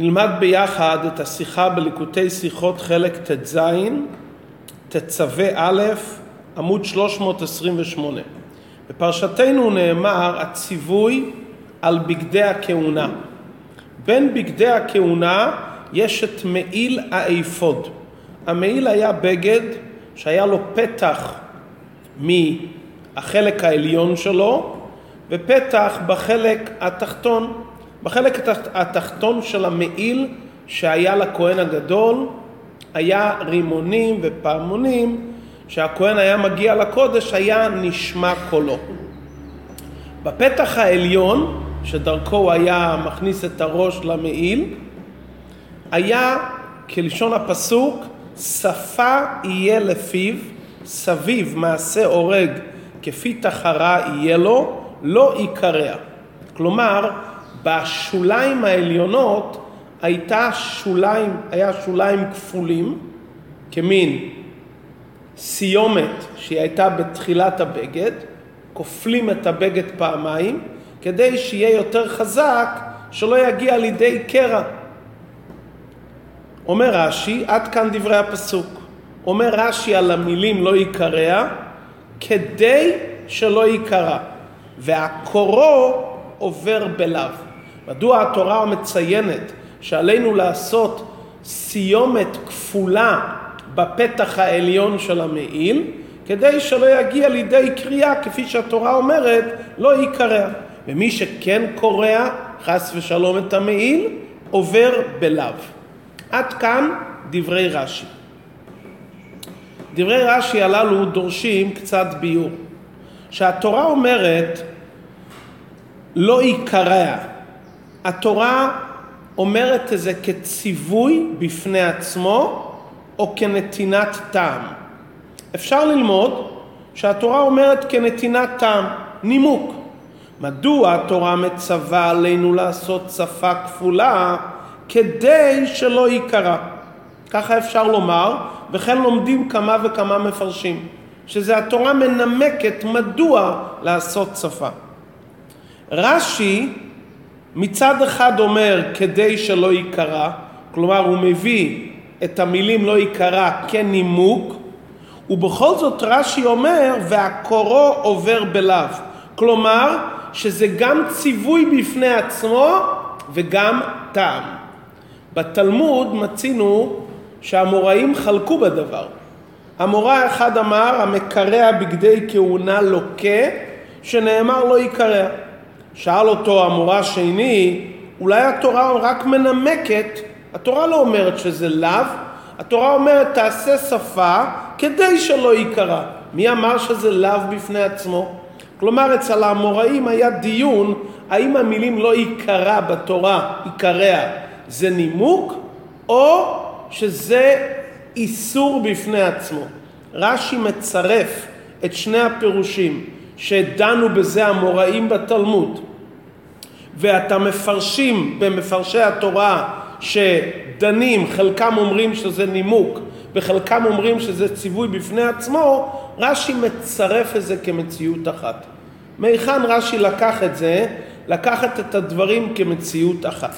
נלמד ביחד את השיחה בליקוטי שיחות חלק ט"ז, תצווה א', עמוד 328. בפרשתנו נאמר הציווי על בגדי הכהונה. בין בגדי הכהונה יש את מעיל האפוד. המעיל היה בגד שהיה לו פתח מהחלק העליון שלו ופתח בחלק התחתון. בחלק התחתון של המעיל שהיה לכהן הגדול היה רימונים ופעמונים שהכהן היה מגיע לקודש היה נשמע קולו. בפתח העליון שדרכו הוא היה מכניס את הראש למעיל היה כלשון הפסוק שפה יהיה לפיו סביב מעשה הורג כפי תחרה יהיה לו לא יקרע כלומר בשוליים העליונות הייתה שוליים, היה שוליים כפולים, כמין סיומת שהיא הייתה בתחילת הבגד, כופלים את הבגד פעמיים, כדי שיהיה יותר חזק, שלא יגיע לידי קרע. אומר רש"י, עד כאן דברי הפסוק. אומר רש"י על המילים לא יקרע, כדי שלא יקרע, והקורו עובר בלאו. מדוע התורה מציינת שעלינו לעשות סיומת כפולה בפתח העליון של המעיל, כדי שלא יגיע לידי קריאה, כפי שהתורה אומרת, לא יקרע. ומי שכן קורע, חס ושלום את המעיל, עובר בלאו. עד כאן דברי רש"י. דברי רש"י הללו דורשים קצת ביור. שהתורה אומרת לא יקרע, התורה אומרת את זה כציווי בפני עצמו או כנתינת טעם. אפשר ללמוד שהתורה אומרת כנתינת טעם, נימוק. מדוע התורה מצווה עלינו לעשות שפה כפולה כדי שלא ייקרא? ככה אפשר לומר, וכן לומדים כמה וכמה מפרשים, שזה התורה מנמקת מדוע לעשות שפה. רש"י מצד אחד אומר כדי שלא ייקרא, כלומר הוא מביא את המילים לא ייקרא כנימוק, ובכל זאת רש"י אומר והקורו עובר בלאו, כלומר שזה גם ציווי בפני עצמו וגם טעם. בתלמוד מצינו שהמוראים חלקו בדבר. המורה האחד אמר המקרע בגדי כהונה לוקה שנאמר לא ייקרע. שאל אותו המורה השני, אולי התורה רק מנמקת, התורה לא אומרת שזה לאו, התורה אומרת תעשה שפה כדי שלא ייקרא. מי אמר שזה לאו בפני עצמו? כלומר אצל האמוראים היה דיון האם המילים לא ייקרא בתורה, ייקרע, זה נימוק או שזה איסור בפני עצמו. רש"י מצרף את שני הפירושים שדנו בזה המוראים בתלמוד ואתה מפרשים במפרשי התורה שדנים, חלקם אומרים שזה נימוק וחלקם אומרים שזה ציווי בפני עצמו, רש"י מצרף את זה כמציאות אחת. מהיכן רש"י לקח את זה? לקחת את הדברים כמציאות אחת.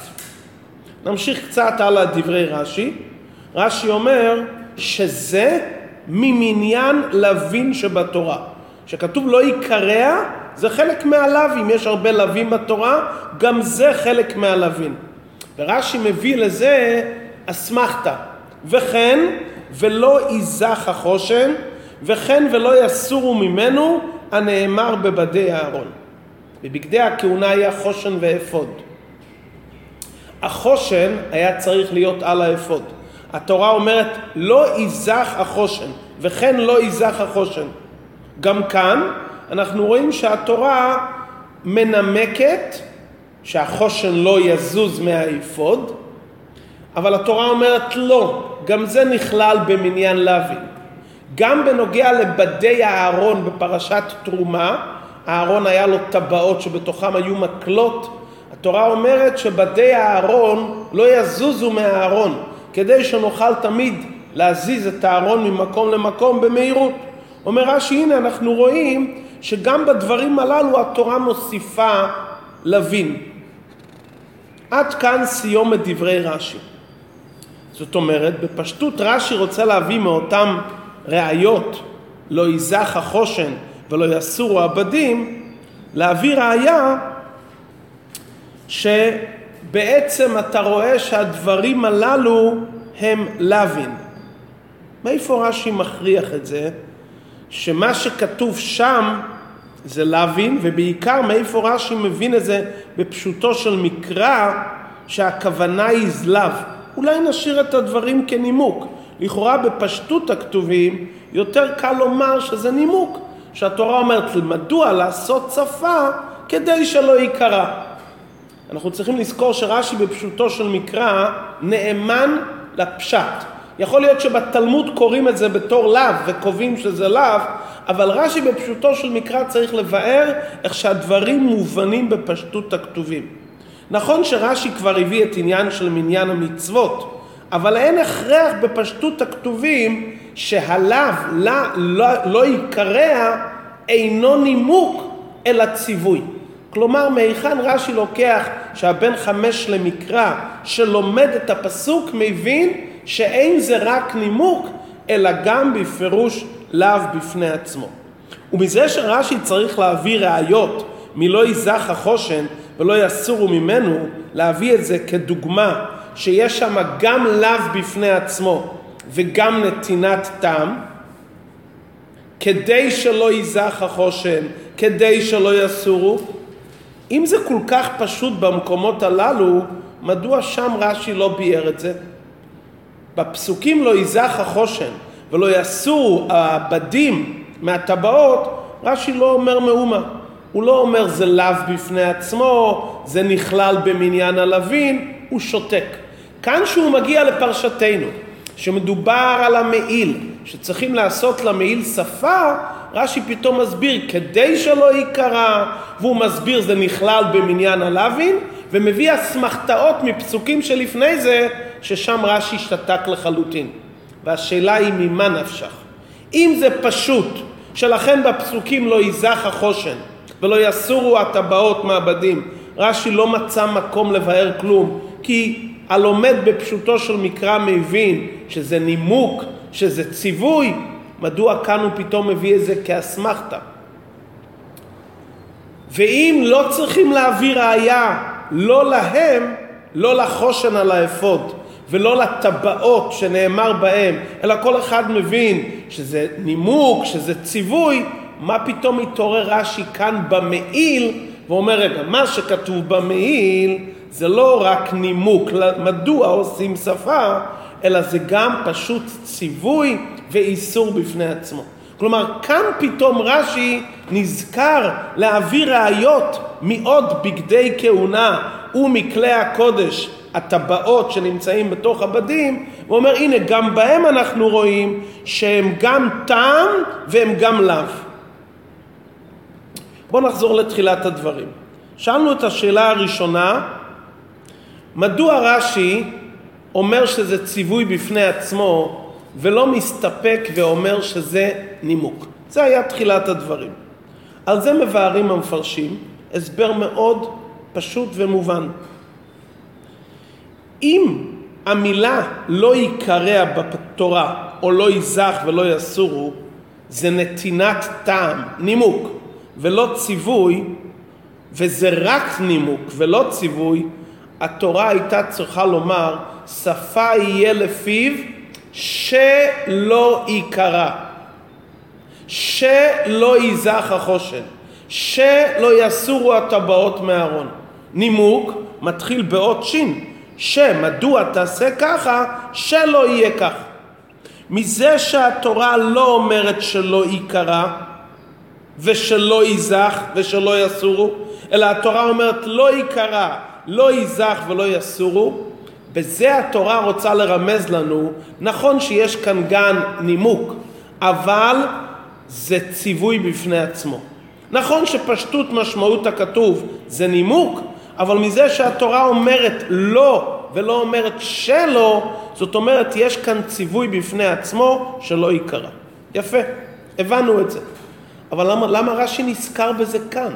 נמשיך קצת הלאה דברי רש"י. רש"י אומר שזה ממניין לווין שבתורה. שכתוב לא יקרע, זה חלק מהלווים, יש הרבה לווים בתורה, גם זה חלק מהלווים. ורש"י מביא לזה אסמכתה, וכן ולא ייזך החושן, וכן ולא יסורו ממנו הנאמר בבדי אהרון. בבגדי הכהונה היה חושן ואפוד. החושן היה צריך להיות על האפוד. התורה אומרת לא ייזך החושן, וכן לא ייזך החושן. גם כאן אנחנו רואים שהתורה מנמקת שהחושן לא יזוז מהאפוד, אבל התורה אומרת לא, גם זה נכלל במניין לוי. גם בנוגע לבדי הארון בפרשת תרומה, הארון היה לו טבעות שבתוכם היו מקלות, התורה אומרת שבדי הארון לא יזוזו מהארון, כדי שנוכל תמיד להזיז את הארון ממקום למקום במהירות. אומר רש"י, הנה אנחנו רואים שגם בדברים הללו התורה מוסיפה לווין. עד כאן סיומת דברי רש"י. זאת אומרת, בפשטות רש"י רוצה להביא מאותם ראיות, לא ייזך החושן ולא יסורו עבדים, להביא ראיה שבעצם אתה רואה שהדברים הללו הם לוין. מאיפה רש"י מכריח את זה? שמה שכתוב שם זה להבין, ובעיקר מאיפה רש"י מבין את זה בפשוטו של מקרא, שהכוונה היא זלב. אולי נשאיר את הדברים כנימוק. לכאורה בפשטות הכתובים יותר קל לומר שזה נימוק, שהתורה אומרת מדוע לעשות שפה כדי שלא ייקרא. אנחנו צריכים לזכור שרש"י בפשוטו של מקרא נאמן לפשט. יכול להיות שבתלמוד קוראים את זה בתור לאו וקובעים שזה לאו, אבל רש"י בפשוטו של מקרא צריך לבאר איך שהדברים מובנים בפשטות הכתובים. נכון שרש"י כבר הביא את עניין של מניין המצוות, אבל אין הכרח בפשטות הכתובים שהלאו לא, לא, לא יקרע אינו נימוק אלא ציווי. כלומר, מהיכן רש"י לוקח שהבן חמש למקרא שלומד את הפסוק מבין שאין זה רק נימוק, אלא גם בפירוש לאו בפני עצמו. ומזה שרש"י צריך להביא ראיות מלא ייזך החושן ולא יסורו ממנו, להביא את זה כדוגמה שיש שם גם לאו בפני עצמו וגם נתינת טעם, כדי שלא ייזך החושן, כדי שלא יסורו. אם זה כל כך פשוט במקומות הללו, מדוע שם רש"י לא ביאר את זה? בפסוקים לא ייזך החושן ולא יסורו הבדים מהטבעות, רש"י לא אומר מאומה. הוא לא אומר זה לאו בפני עצמו, זה נכלל במניין הלווין, הוא שותק. כאן שהוא מגיע לפרשתנו, שמדובר על המעיל, שצריכים לעשות למעיל שפה, רש"י פתאום מסביר כדי שלא ייקרא, והוא מסביר זה נכלל במניין הלווין, ומביא אסמכתאות מפסוקים שלפני זה, ששם רש"י שתק לחלוטין. והשאלה היא ממה נפשך? אם זה פשוט, שלכן בפסוקים לא ייזך החושן ולא יסורו הטבעות מעבדים, רש"י לא מצא מקום לבאר כלום, כי הלומד בפשוטו של מקרא מבין שזה נימוק, שזה ציווי, מדוע כאן הוא פתאום מביא את זה כאסמכתה? ואם לא צריכים להביא ראייה, לא להם, לא לחושן על האפוד, ולא לטבעות שנאמר בהם, אלא כל אחד מבין שזה נימוק, שזה ציווי, מה פתאום התעורר רש"י כאן במעיל ואומר, רגע, מה שכתוב במעיל זה לא רק נימוק, מדוע עושים שפה, אלא זה גם פשוט ציווי ואיסור בפני עצמו. כלומר, כאן פתאום רש"י נזכר להביא ראיות מעוד בגדי כהונה ומכלי הקודש הטבעות שנמצאים בתוך הבדים, הוא אומר הנה גם בהם אנחנו רואים שהם גם טעם והם גם לאו. בואו נחזור לתחילת הדברים. שאלנו את השאלה הראשונה, מדוע רש"י אומר שזה ציווי בפני עצמו ולא מסתפק ואומר שזה נימוק? זה היה תחילת הדברים. על זה מבארים המפרשים הסבר מאוד פשוט ומובן. אם המילה לא ייקרע בתורה או לא ייזך ולא יסורו זה נתינת טעם, נימוק, ולא ציווי, וזה רק נימוק ולא ציווי, התורה הייתה צריכה לומר שפה יהיה לפיו שלא ייקרע, שלא ייזך החושן, שלא יסורו הטבעות מהארון. נימוק מתחיל באות שין, שמדוע תעשה ככה, שלא יהיה כך. מזה שהתורה לא אומרת שלא ייקרא ושלא ייזך ושלא יסורו, אלא התורה אומרת לא ייקרא, לא ייזך ולא יסורו, בזה התורה רוצה לרמז לנו, נכון שיש כאן גם נימוק, אבל זה ציווי בפני עצמו. נכון שפשטות משמעות הכתוב זה נימוק, אבל מזה שהתורה אומרת לא ולא אומרת שלא, זאת אומרת יש כאן ציווי בפני עצמו שלא ייקרא. יפה, הבנו את זה. אבל למה, למה רש"י נזכר בזה כאן?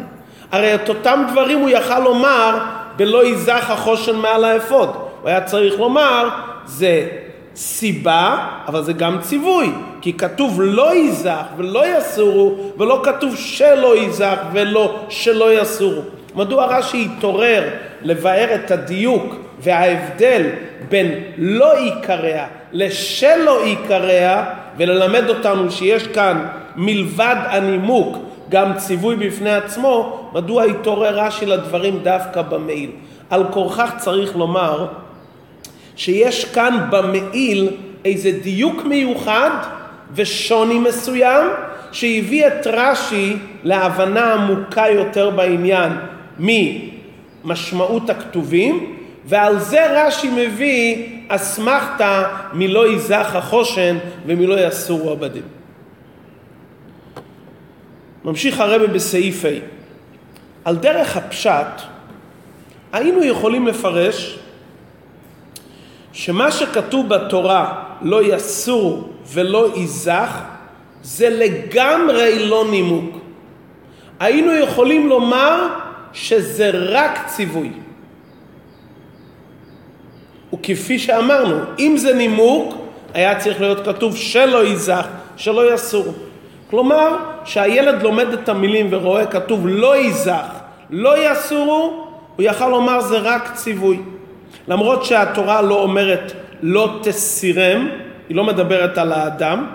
הרי את אותם דברים הוא יכל לומר בלא ייזך החושן מעל האפוד. הוא היה צריך לומר, זה סיבה, אבל זה גם ציווי, כי כתוב לא ייזך ולא יסורו, ולא כתוב שלא ייזך ולא שלא יסורו. מדוע רש"י התעורר לבאר את הדיוק וההבדל בין לא עיקריה לשלא עיקריה וללמד אותנו שיש כאן מלבד הנימוק גם ציווי בפני עצמו, מדוע התעורר רש"י לדברים דווקא במעיל. על כורכך צריך לומר שיש כאן במעיל איזה דיוק מיוחד ושוני מסוים שהביא את רש"י להבנה עמוקה יותר בעניין ממשמעות הכתובים ועל זה רש"י מביא אסמכתא מלא ייזך החושן ומלא יסורו עבדים. ממשיך הרבי בסעיף ה' על דרך הפשט היינו יכולים לפרש שמה שכתוב בתורה לא יסור ולא ייזך זה לגמרי לא נימוק. היינו יכולים לומר שזה רק ציווי. וכפי שאמרנו, אם זה נימוק, היה צריך להיות כתוב שלא ייזך, שלא יסור. כלומר, שהילד לומד את המילים ורואה כתוב לא ייזך, לא יסורו, הוא יכל לומר זה רק ציווי. למרות שהתורה לא אומרת לא תסירם, היא לא מדברת על האדם,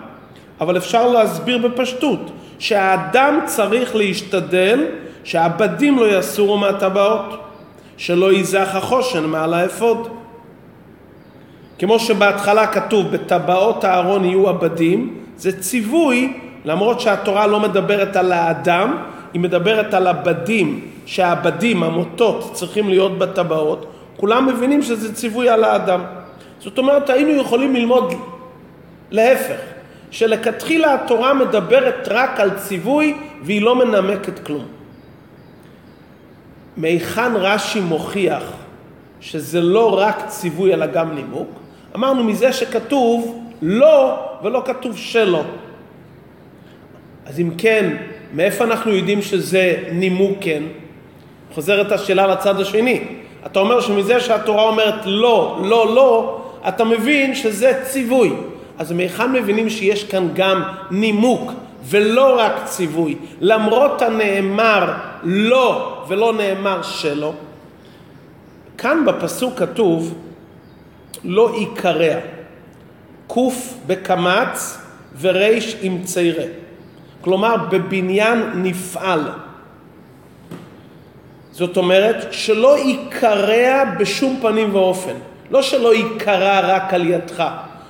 אבל אפשר להסביר בפשטות שהאדם צריך להשתדל שהעבדים לא יסורו מהטבעות, שלא ייזך החושן מעל האפוד. כמו שבהתחלה כתוב בטבעות הארון יהיו עבדים, זה ציווי למרות שהתורה לא מדברת על האדם, היא מדברת על הבדים, שהעבדים, המוטות, צריכים להיות בטבעות, כולם מבינים שזה ציווי על האדם. זאת אומרת, היינו יכולים ללמוד להפך, שלכתחילה התורה מדברת רק על ציווי והיא לא מנמקת כלום. מהיכן רש"י מוכיח שזה לא רק ציווי אלא גם נימוק? אמרנו מזה שכתוב לא ולא כתוב שלא. אז אם כן, מאיפה אנחנו יודעים שזה נימוק כן? חוזרת השאלה לצד השני. אתה אומר שמזה שהתורה אומרת לא, לא, לא, אתה מבין שזה ציווי. אז מהיכן מבינים שיש כאן גם נימוק ולא רק ציווי? למרות הנאמר לא ולא נאמר שלא. כאן בפסוק כתוב לא יקרע. קוף בקמץ וריש עם ציירה. כלומר בבניין נפעל. זאת אומרת שלא ייקרע בשום פנים ואופן. לא שלא ייקרע רק על ידך,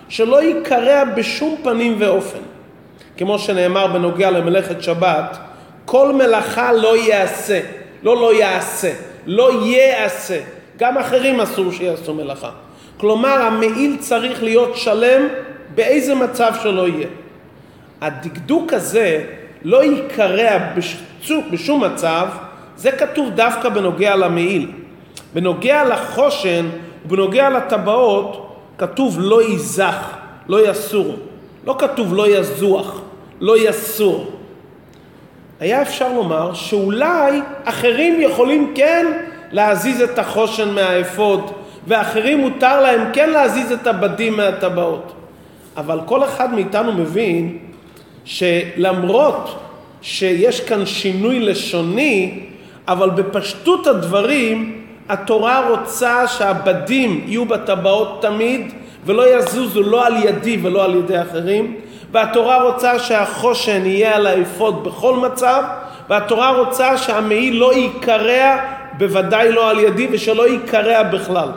שלא ייקרע בשום פנים ואופן. כמו שנאמר בנוגע למלאכת שבת, כל מלאכה לא יעשה, לא לא יעשה, לא יעשה. גם אחרים אסור שיעשו מלאכה. כלומר, המעיל צריך להיות שלם באיזה מצב שלא יהיה. הדקדוק הזה לא ייקרע בשום מצב, זה כתוב דווקא בנוגע למעיל. בנוגע לחושן ובנוגע לטבעות כתוב לא ייזך, לא יסור. לא כתוב לא יזוח, לא יסור. היה אפשר לומר שאולי אחרים יכולים כן להזיז את החושן מהאפוד ואחרים מותר להם כן להזיז את הבדים מהטבעות. אבל כל אחד מאיתנו מבין שלמרות שיש כאן שינוי לשוני, אבל בפשטות הדברים התורה רוצה שהבדים יהיו בטבעות תמיד ולא יזוזו לא על ידי ולא על ידי אחרים והתורה רוצה שהחושן יהיה על האפוד בכל מצב והתורה רוצה שהמעיל לא ייקרע בוודאי לא על ידי ושלא ייקרע בכלל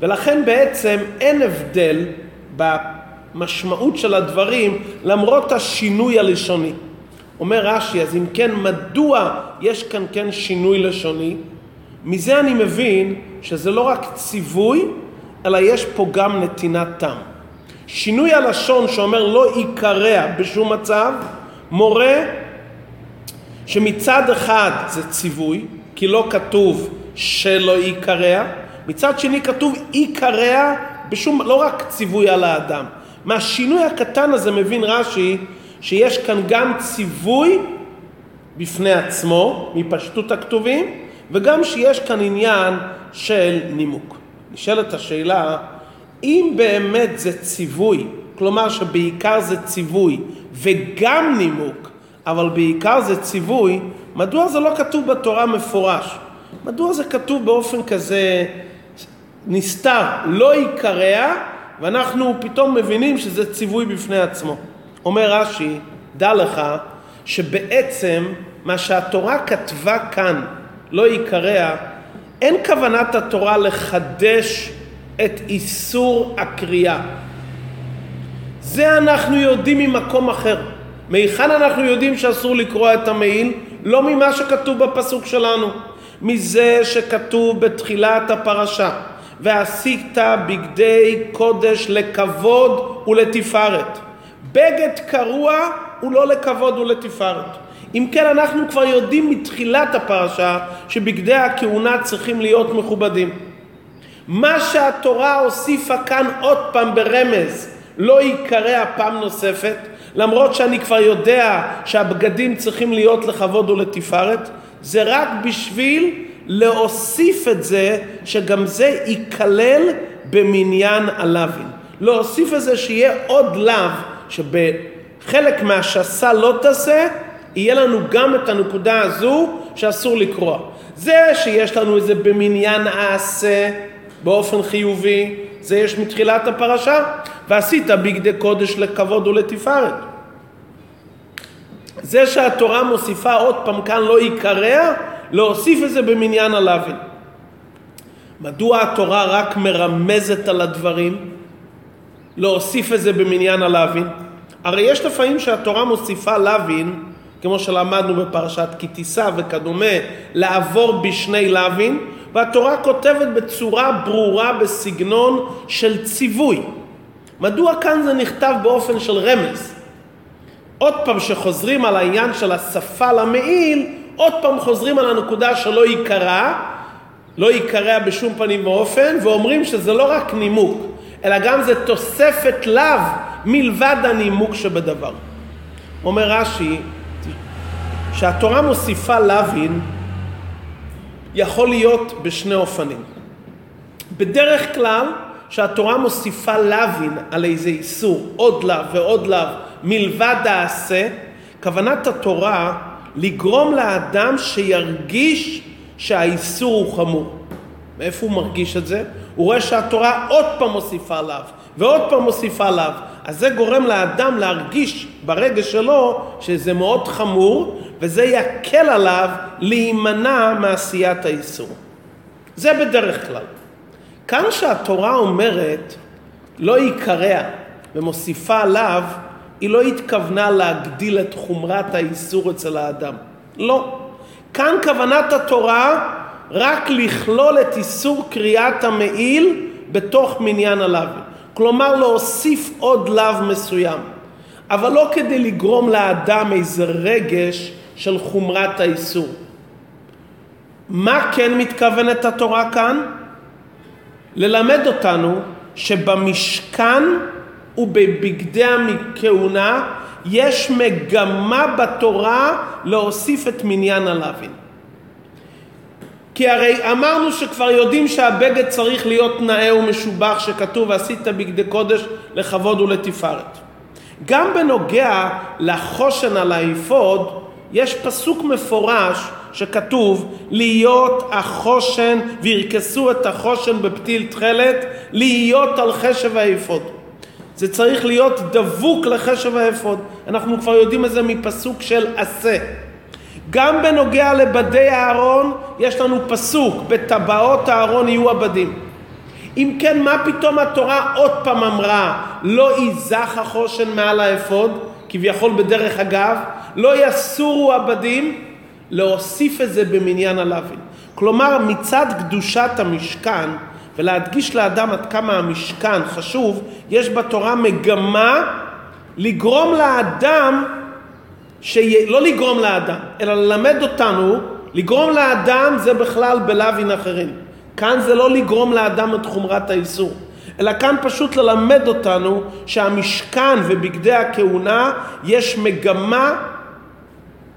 ולכן בעצם אין הבדל במשמעות של הדברים למרות השינוי הלשוני. אומר רש"י, אז אם כן, מדוע יש כאן כן שינוי לשוני? מזה אני מבין שזה לא רק ציווי, אלא יש פה גם נתינת טעם. שינוי הלשון שאומר לא ייקרע בשום מצב, מורה שמצד אחד זה ציווי, כי לא כתוב שלא ייקרע, מצד שני כתוב ייקרע בשום, לא רק ציווי על האדם. מהשינוי הקטן הזה מבין רש"י שיש כאן גם ציווי בפני עצמו, מפשטות הכתובים, וגם שיש כאן עניין של נימוק. נשאלת השאלה, אם באמת זה ציווי, כלומר שבעיקר זה ציווי וגם נימוק, אבל בעיקר זה ציווי, מדוע זה לא כתוב בתורה מפורש? מדוע זה כתוב באופן כזה נסתר, לא יקרע, ואנחנו פתאום מבינים שזה ציווי בפני עצמו. אומר רש"י, דע לך שבעצם מה שהתורה כתבה כאן, לא יקרע, אין כוונת התורה לחדש את איסור הקריאה. זה אנחנו יודעים ממקום אחר. מהיכן אנחנו יודעים שאסור לקרוע את המעיל? לא ממה שכתוב בפסוק שלנו, מזה שכתוב בתחילת הפרשה, ועשית בגדי קודש לכבוד ולתפארת. בגד קרוע הוא לא לכבוד ולתפארת. אם כן, אנחנו כבר יודעים מתחילת הפרשה שבגדי הכהונה צריכים להיות מכובדים. מה שהתורה הוסיפה כאן עוד פעם ברמז, לא ייקרע פעם נוספת, למרות שאני כבר יודע שהבגדים צריכים להיות לכבוד ולתפארת, זה רק בשביל להוסיף את זה, שגם זה ייכלל במניין הלווין. להוסיף את זה שיהיה עוד לאו, שבחלק מהשסה לא תעשה, יהיה לנו גם את הנקודה הזו שאסור לקרוע. זה שיש לנו את זה במניין העשה באופן חיובי, זה יש מתחילת הפרשה, ועשית בגדי קודש לכבוד ולתפארת. זה שהתורה מוסיפה עוד פעם כאן לא יקרע, להוסיף את זה במניין הלווין. מדוע התורה רק מרמזת על הדברים? להוסיף את זה במניין הלווין? הרי יש לפעמים שהתורה מוסיפה לווין, כמו שלמדנו בפרשת כי תישא וכדומה, לעבור בשני לווין, והתורה כותבת בצורה ברורה בסגנון של ציווי. מדוע כאן זה נכתב באופן של רמז? עוד פעם שחוזרים על העניין של השפה למעיל, עוד פעם חוזרים על הנקודה שלא ייקרע, לא ייקרע בשום פנים ואופן, ואומרים שזה לא רק נימוק, אלא גם זה תוספת לאו מלבד הנימוק שבדבר. אומר רש"י, שהתורה מוסיפה לאווין יכול להיות בשני אופנים. בדרך כלל, שהתורה מוסיפה לאווין על איזה איסור, עוד לאו ועוד לאו, מלבד העשה, כוונת התורה לגרום לאדם שירגיש שהאיסור הוא חמור. מאיפה הוא מרגיש את זה? הוא רואה שהתורה עוד פעם מוסיפה עליו, ועוד פעם מוסיפה עליו. אז זה גורם לאדם להרגיש ברגש שלו שזה מאוד חמור, וזה יקל עליו להימנע מעשיית האיסור. זה בדרך כלל. כאן שהתורה אומרת לא יקרע ומוסיפה עליו, היא לא התכוונה להגדיל את חומרת האיסור אצל האדם. לא. כאן כוונת התורה רק לכלול את איסור קריאת המעיל בתוך מניין הלאו. כלומר להוסיף עוד לאו מסוים. אבל לא כדי לגרום לאדם איזה רגש של חומרת האיסור. מה כן מתכוונת התורה כאן? ללמד אותנו שבמשכן ובבגדי הכהונה יש מגמה בתורה להוסיף את מניין הלווין. כי הרי אמרנו שכבר יודעים שהבגד צריך להיות נאה ומשובח שכתוב ועשית בגדי קודש לכבוד ולתפארת. גם בנוגע לחושן על האפוד יש פסוק מפורש שכתוב להיות החושן וירכסו את החושן בפתיל תכלת להיות על חשב האפוד. זה צריך להיות דבוק לחשב האפוד. אנחנו כבר יודעים את זה מפסוק של עשה. גם בנוגע לבדי אהרון יש לנו פסוק, בטבעות אהרון יהיו הבדים. אם כן, מה פתאום התורה עוד פעם אמרה, לא יזח החושן מעל האפוד, כביכול בדרך אגב, לא יסורו עבדים, להוסיף את זה במניין הלווין. כלומר, מצד קדושת המשכן, ולהדגיש לאדם עד כמה המשכן חשוב, יש בתורה מגמה לגרום לאדם, שיה, לא לגרום לאדם, אלא ללמד אותנו, לגרום לאדם זה בכלל בלווין אחרים. כאן זה לא לגרום לאדם את חומרת האיסור, אלא כאן פשוט ללמד אותנו שהמשכן ובגדי הכהונה יש מגמה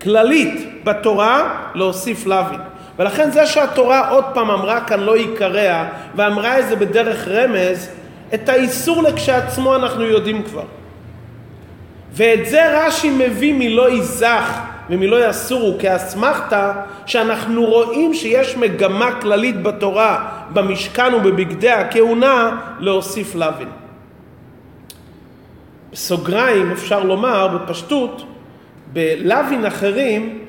כללית בתורה להוסיף לווין. ולכן זה שהתורה עוד פעם אמרה כאן לא יקרע, ואמרה את זה בדרך רמז, את האיסור לכשעצמו אנחנו יודעים כבר. ואת זה רש"י מביא מלא ייזך ומלא יסורו כאסמכתא, שאנחנו רואים שיש מגמה כללית בתורה, במשכן ובבגדי הכהונה, להוסיף לוין. בסוגריים אפשר לומר בפשטות, בלוין אחרים,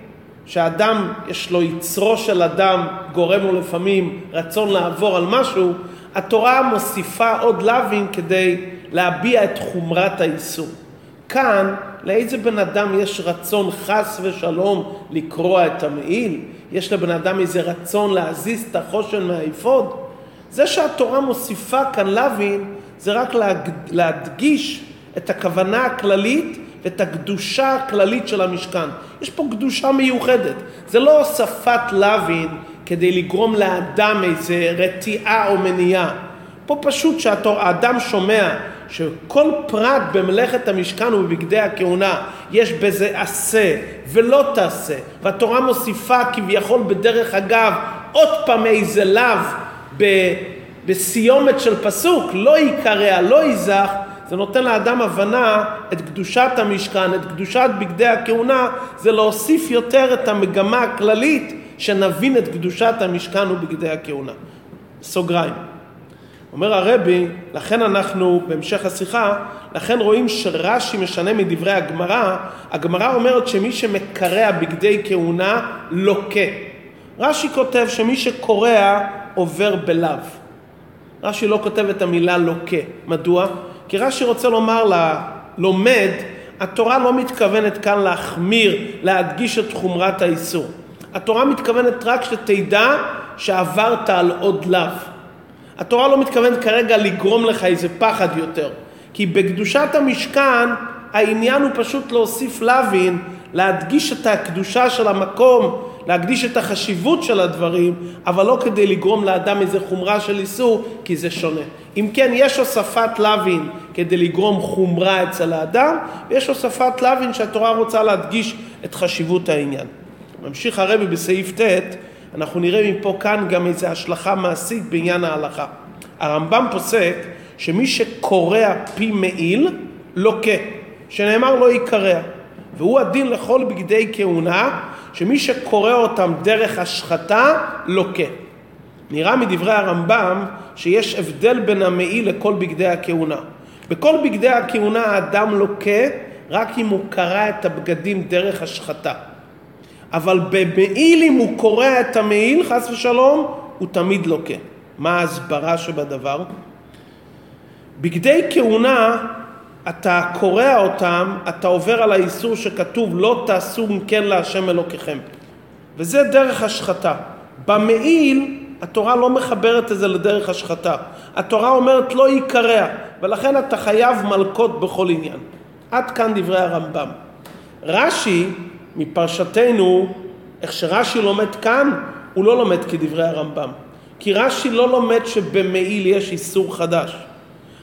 שאדם, יש לו יצרו של אדם, גורם לו לפעמים רצון לעבור על משהו, התורה מוסיפה עוד לוין כדי להביע את חומרת האיסור. כאן, לאיזה בן אדם יש רצון חס ושלום לקרוע את המעיל? יש לבן אדם איזה רצון להזיז את החושן מהאפוד? זה שהתורה מוסיפה כאן לוין, זה רק להדגיש את הכוונה הכללית ואת הקדושה הכללית של המשכן. יש פה קדושה מיוחדת. זה לא הוספת לוין כדי לגרום לאדם איזה רתיעה או מניעה. פה פשוט שהאדם שומע שכל פרט במלאכת המשכן ובבגדי הכהונה יש בזה עשה ולא תעשה והתורה מוסיפה כביכול בדרך אגב עוד פעם איזה לאו בסיומת של פסוק לא יקרע לא ייזך זה נותן לאדם הבנה את קדושת המשכן, את קדושת בגדי הכהונה, זה להוסיף יותר את המגמה הכללית שנבין את קדושת המשכן ובגדי הכהונה. סוגריים. אומר הרבי, לכן אנחנו, בהמשך השיחה, לכן רואים שרש"י משנה מדברי הגמרא, הגמרא אומרת שמי שמקרע בגדי כהונה לוקה. רש"י כותב שמי שקורע עובר בלאו. רש"י לא כותב את המילה לוקה. מדוע? כי רש"י רוצה לומר ללומד, התורה לא מתכוונת כאן להחמיר, להדגיש את חומרת האיסור. התורה מתכוונת רק שתדע שעברת על עוד לאו. התורה לא מתכוונת כרגע לגרום לך איזה פחד יותר. כי בקדושת המשכן העניין הוא פשוט להוסיף לוין, להדגיש את הקדושה של המקום, להקדיש את החשיבות של הדברים, אבל לא כדי לגרום לאדם איזה חומרה של איסור, כי זה שונה. אם כן, יש הוספת לוין כדי לגרום חומרה אצל האדם, ויש הוספת לוין שהתורה רוצה להדגיש את חשיבות העניין. ממשיך הרבי בסעיף ט', אנחנו נראה מפה כאן גם איזו השלכה מעשית בעניין ההלכה. הרמב"ם פוסק שמי שקורע פי מעיל, לוקה, שנאמר לא יקרע. והוא הדין לכל בגדי כהונה, שמי שקורא אותם דרך השחתה, לוקה. נראה מדברי הרמב"ם שיש הבדל בין המעיל לכל בגדי הכהונה. בכל בגדי הכהונה האדם לוקה רק אם הוא קרע את הבגדים דרך השחתה. אבל במעיל אם הוא קורע את המעיל, חס ושלום, הוא תמיד לוקה. מה ההסברה שבדבר? בגדי כהונה אתה קורע אותם, אתה עובר על האיסור שכתוב לא תעשו כן להשם אלוקיכם. וזה דרך השחתה. במעיל התורה לא מחברת את זה לדרך השחתה. התורה אומרת לא ייקרע, ולכן אתה חייב מלקות בכל עניין. עד כאן דברי הרמב"ם. רש"י, מפרשתנו, איך שרש"י לומד כאן, הוא לא לומד כדברי הרמב"ם. כי רש"י לא לומד שבמעיל יש איסור חדש.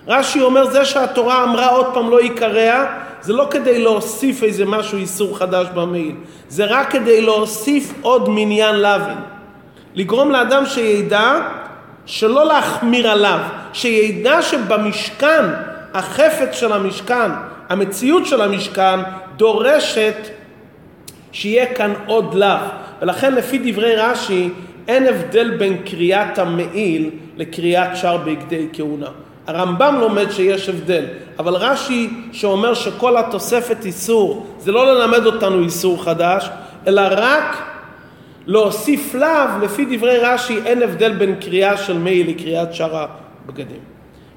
רש"י אומר זה שהתורה אמרה עוד פעם לא ייקרע, זה לא כדי להוסיף איזה משהו איסור חדש במעיל, זה רק כדי להוסיף עוד מניין לוין. לגרום לאדם שידע שלא להחמיר עליו, שידע שבמשכן, החפץ של המשכן, המציאות של המשכן, דורשת שיהיה כאן עוד לאו. ולכן לפי דברי רש"י אין הבדל בין קריאת המעיל לקריאת שער בגדי כהונה. הרמב"ם לומד שיש הבדל, אבל רש"י שאומר שכל התוספת איסור זה לא ללמד אותנו איסור חדש, אלא רק להוסיף לאו, לפי דברי רש"י אין הבדל בין קריאה של מי לקריאת שאר הבגדים.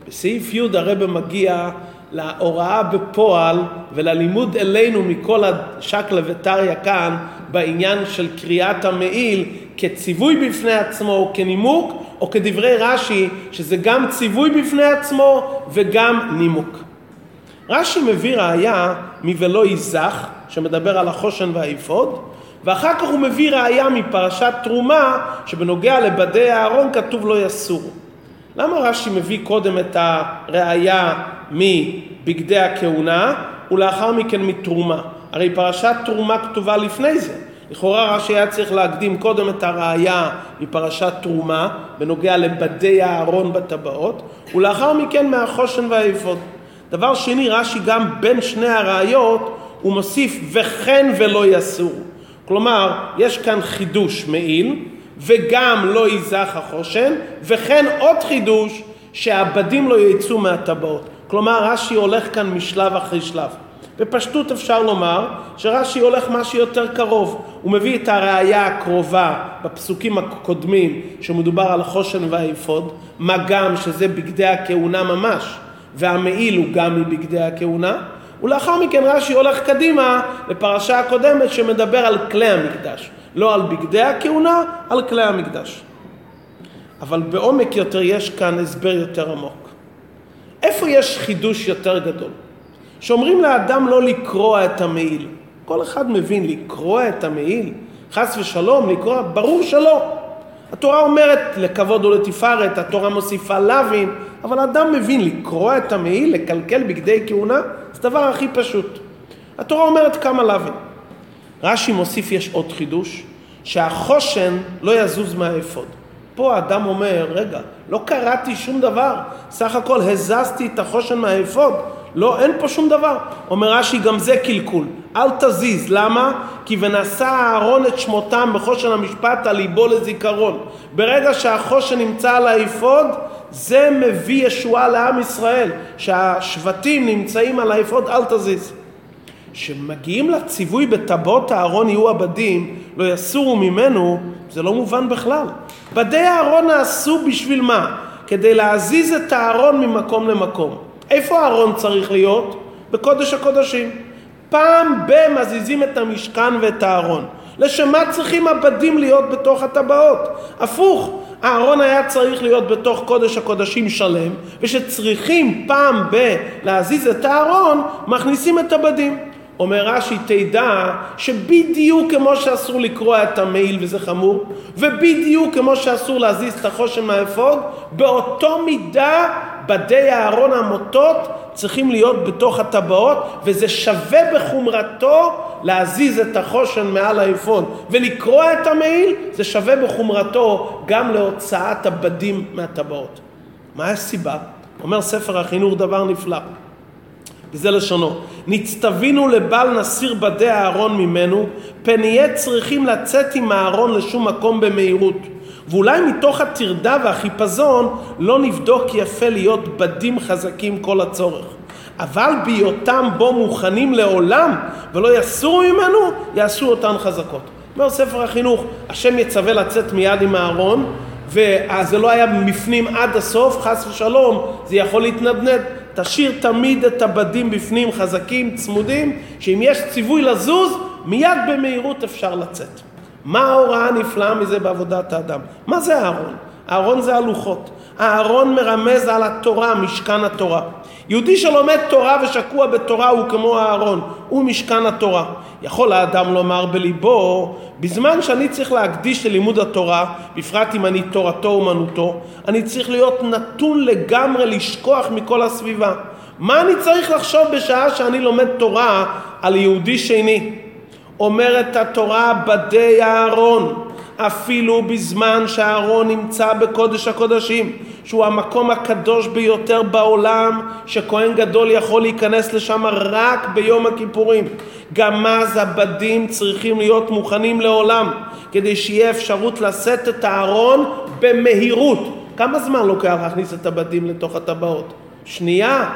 בסעיף י' הרב מגיע להוראה בפועל וללימוד אלינו מכל השקלא וטריא כאן בעניין של קריאת המעיל כציווי בפני עצמו, כנימוק, או כדברי רש"י, שזה גם ציווי בפני עצמו וגם נימוק. רש"י מביא ראיה מ"ולא ייזך", שמדבר על החושן והאפוד, ואחר כך הוא מביא ראיה מפרשת תרומה, שבנוגע לבדי אהרון כתוב לא יסור. למה רש"י מביא קודם את הראיה מבגדי הכהונה, ולאחר מכן מתרומה? הרי פרשת תרומה כתובה לפני זה. לכאורה רש"י היה צריך להקדים קודם את הראייה מפרשת תרומה בנוגע לבדי הארון בטבעות ולאחר מכן מהחושן והאפוד. דבר שני, רש"י גם בין שני הראיות הוא מוסיף וכן ולא יסור. כלומר, יש כאן חידוש מעיל וגם לא ייזך החושן וכן עוד חידוש שהבדים לא יצאו מהטבעות. כלומר, רש"י הולך כאן משלב אחרי שלב. בפשטות אפשר לומר שרש"י הולך משהו יותר קרוב. הוא מביא את הראייה הקרובה בפסוקים הקודמים שמדובר על החושן והאפוד, מה גם שזה בגדי הכהונה ממש, והמעיל הוא גם מבגדי הכהונה, ולאחר מכן רש"י הולך קדימה לפרשה הקודמת שמדבר על כלי המקדש, לא על בגדי הכהונה, על כלי המקדש. אבל בעומק יותר יש כאן הסבר יותר עמוק. איפה יש חידוש יותר גדול? שאומרים לאדם לא לקרוע את המעיל. כל אחד מבין לקרוע את המעיל, חס ושלום, לקרוע, ברור שלא. התורה אומרת לכבוד ולתפארת, התורה מוסיפה לאווין, אבל אדם מבין לקרוע את המעיל, לקלקל בגדי כהונה, זה הדבר הכי פשוט. התורה אומרת כמה לאווין. רש"י מוסיף יש עוד חידוש, שהחושן לא יזוז מהאפוד. פה האדם אומר, רגע, לא קרעתי שום דבר, סך הכל הזזתי את החושן מהאפוד, לא, אין פה שום דבר. אומר רש"י, גם זה קלקול. אל תזיז. למה? כי ונשא אהרון את שמותם בחושן המשפט על ליבו לזיכרון. ברגע שהחושן נמצא על האפוד, זה מביא ישועה לעם ישראל. שהשבטים נמצאים על האפוד, אל תזיז. כשמגיעים לציווי בטבעות אהרון יהיו עבדים, לא יסורו ממנו, זה לא מובן בכלל. בדי אהרון נעשו בשביל מה? כדי להזיז את הארון ממקום למקום. איפה הארון צריך להיות? בקודש הקודשים. פעם במזיזים את המשכן ואת הארון. לשם מה צריכים עבדים להיות בתוך הטבעות? הפוך, הארון היה צריך להיות בתוך קודש הקודשים שלם, ושצריכים פעם ב- להזיז את הארון, מכניסים את הבדים. אומר רש"י, תדע שבדיוק כמו שאסור לקרוע את המעיל וזה חמור, ובדיוק כמו שאסור להזיז את החושן מהאפוד, באותו מידה בדי אהרון המוטות צריכים להיות בתוך הטבעות, וזה שווה בחומרתו להזיז את החושן מעל האפוד ולקרוע את המעיל, זה שווה בחומרתו גם להוצאת הבדים מהטבעות. מה הסיבה? אומר ספר החינוך דבר נפלא. וזה לשונו, נצטווינו לבל נסיר בדי הארון ממנו, פן נהיה צריכים לצאת עם הארון לשום מקום במהירות. ואולי מתוך הטרדה והחיפזון לא נבדוק יפה להיות בדים חזקים כל הצורך. אבל בהיותם בו מוכנים לעולם ולא יסורו ממנו, יעשו אותן חזקות. אומר ספר החינוך, השם יצווה לצאת מיד עם הארון, וזה לא היה מפנים עד הסוף, חס ושלום, זה יכול להתנדנד. תשאיר תמיד את הבדים בפנים חזקים, צמודים, שאם יש ציווי לזוז, מיד במהירות אפשר לצאת. מה ההוראה הנפלאה מזה בעבודת האדם? מה זה הארון? הארון זה הלוחות. הארון מרמז על התורה, משכן התורה. יהודי שלומד תורה ושקוע בתורה הוא כמו הארון, הוא משכן התורה. יכול האדם לומר בליבו, בזמן שאני צריך להקדיש ללימוד התורה, בפרט אם אני תורתו אומנותו, אני צריך להיות נתון לגמרי לשכוח מכל הסביבה. מה אני צריך לחשוב בשעה שאני לומד תורה על יהודי שני? אומרת התורה בדי הארון, אפילו בזמן שהארון נמצא בקודש הקודשים, שהוא המקום הקדוש ביותר בעולם, שכהן גדול יכול להיכנס לשם רק ביום הכיפורים. גם אז הבדים צריכים להיות מוכנים לעולם, כדי שיהיה אפשרות לשאת את הארון במהירות. כמה זמן לוקח להכניס את הבדים לתוך הטבעות? שנייה?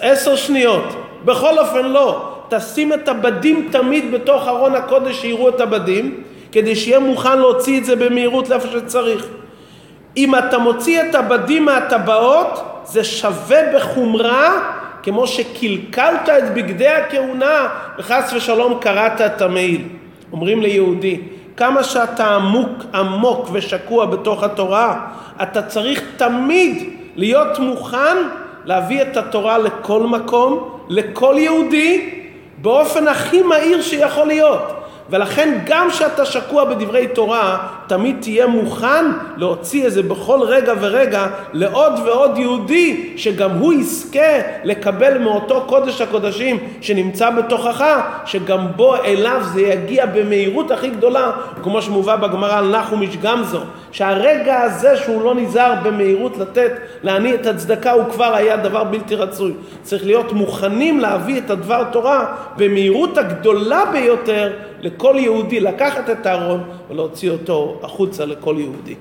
עשר שניות. בכל אופן לא. תשים את הבדים תמיד בתוך ארון הקודש שיראו את הבדים, כדי שיהיה מוכן להוציא את זה במהירות לאיפה שצריך. אם אתה מוציא את הבדים מהטבעות, זה שווה בחומרה כמו שקלקלת את בגדי הכהונה וחס ושלום קרעת את המעיל. אומרים ליהודי, כמה שאתה עמוק עמוק ושקוע בתוך התורה, אתה צריך תמיד להיות מוכן להביא את התורה לכל מקום, לכל יהודי, באופן הכי מהיר שיכול להיות. ולכן גם כשאתה שקוע בדברי תורה, תמיד תהיה מוכן להוציא את זה בכל רגע ורגע לעוד ועוד יהודי, שגם הוא יזכה לקבל מאותו קודש הקודשים שנמצא בתוכך, שגם בו אליו זה יגיע במהירות הכי גדולה, כמו שמובא בגמרא על נחומיש גמזו, שהרגע הזה שהוא לא נזהר במהירות לתת, להניע את הצדקה, הוא כבר היה דבר בלתי רצוי. צריך להיות מוכנים להביא את הדבר תורה במהירות הגדולה ביותר לכל יהודי, לקחת את הארון ולהוציא אותו החוצה לכל יהודי.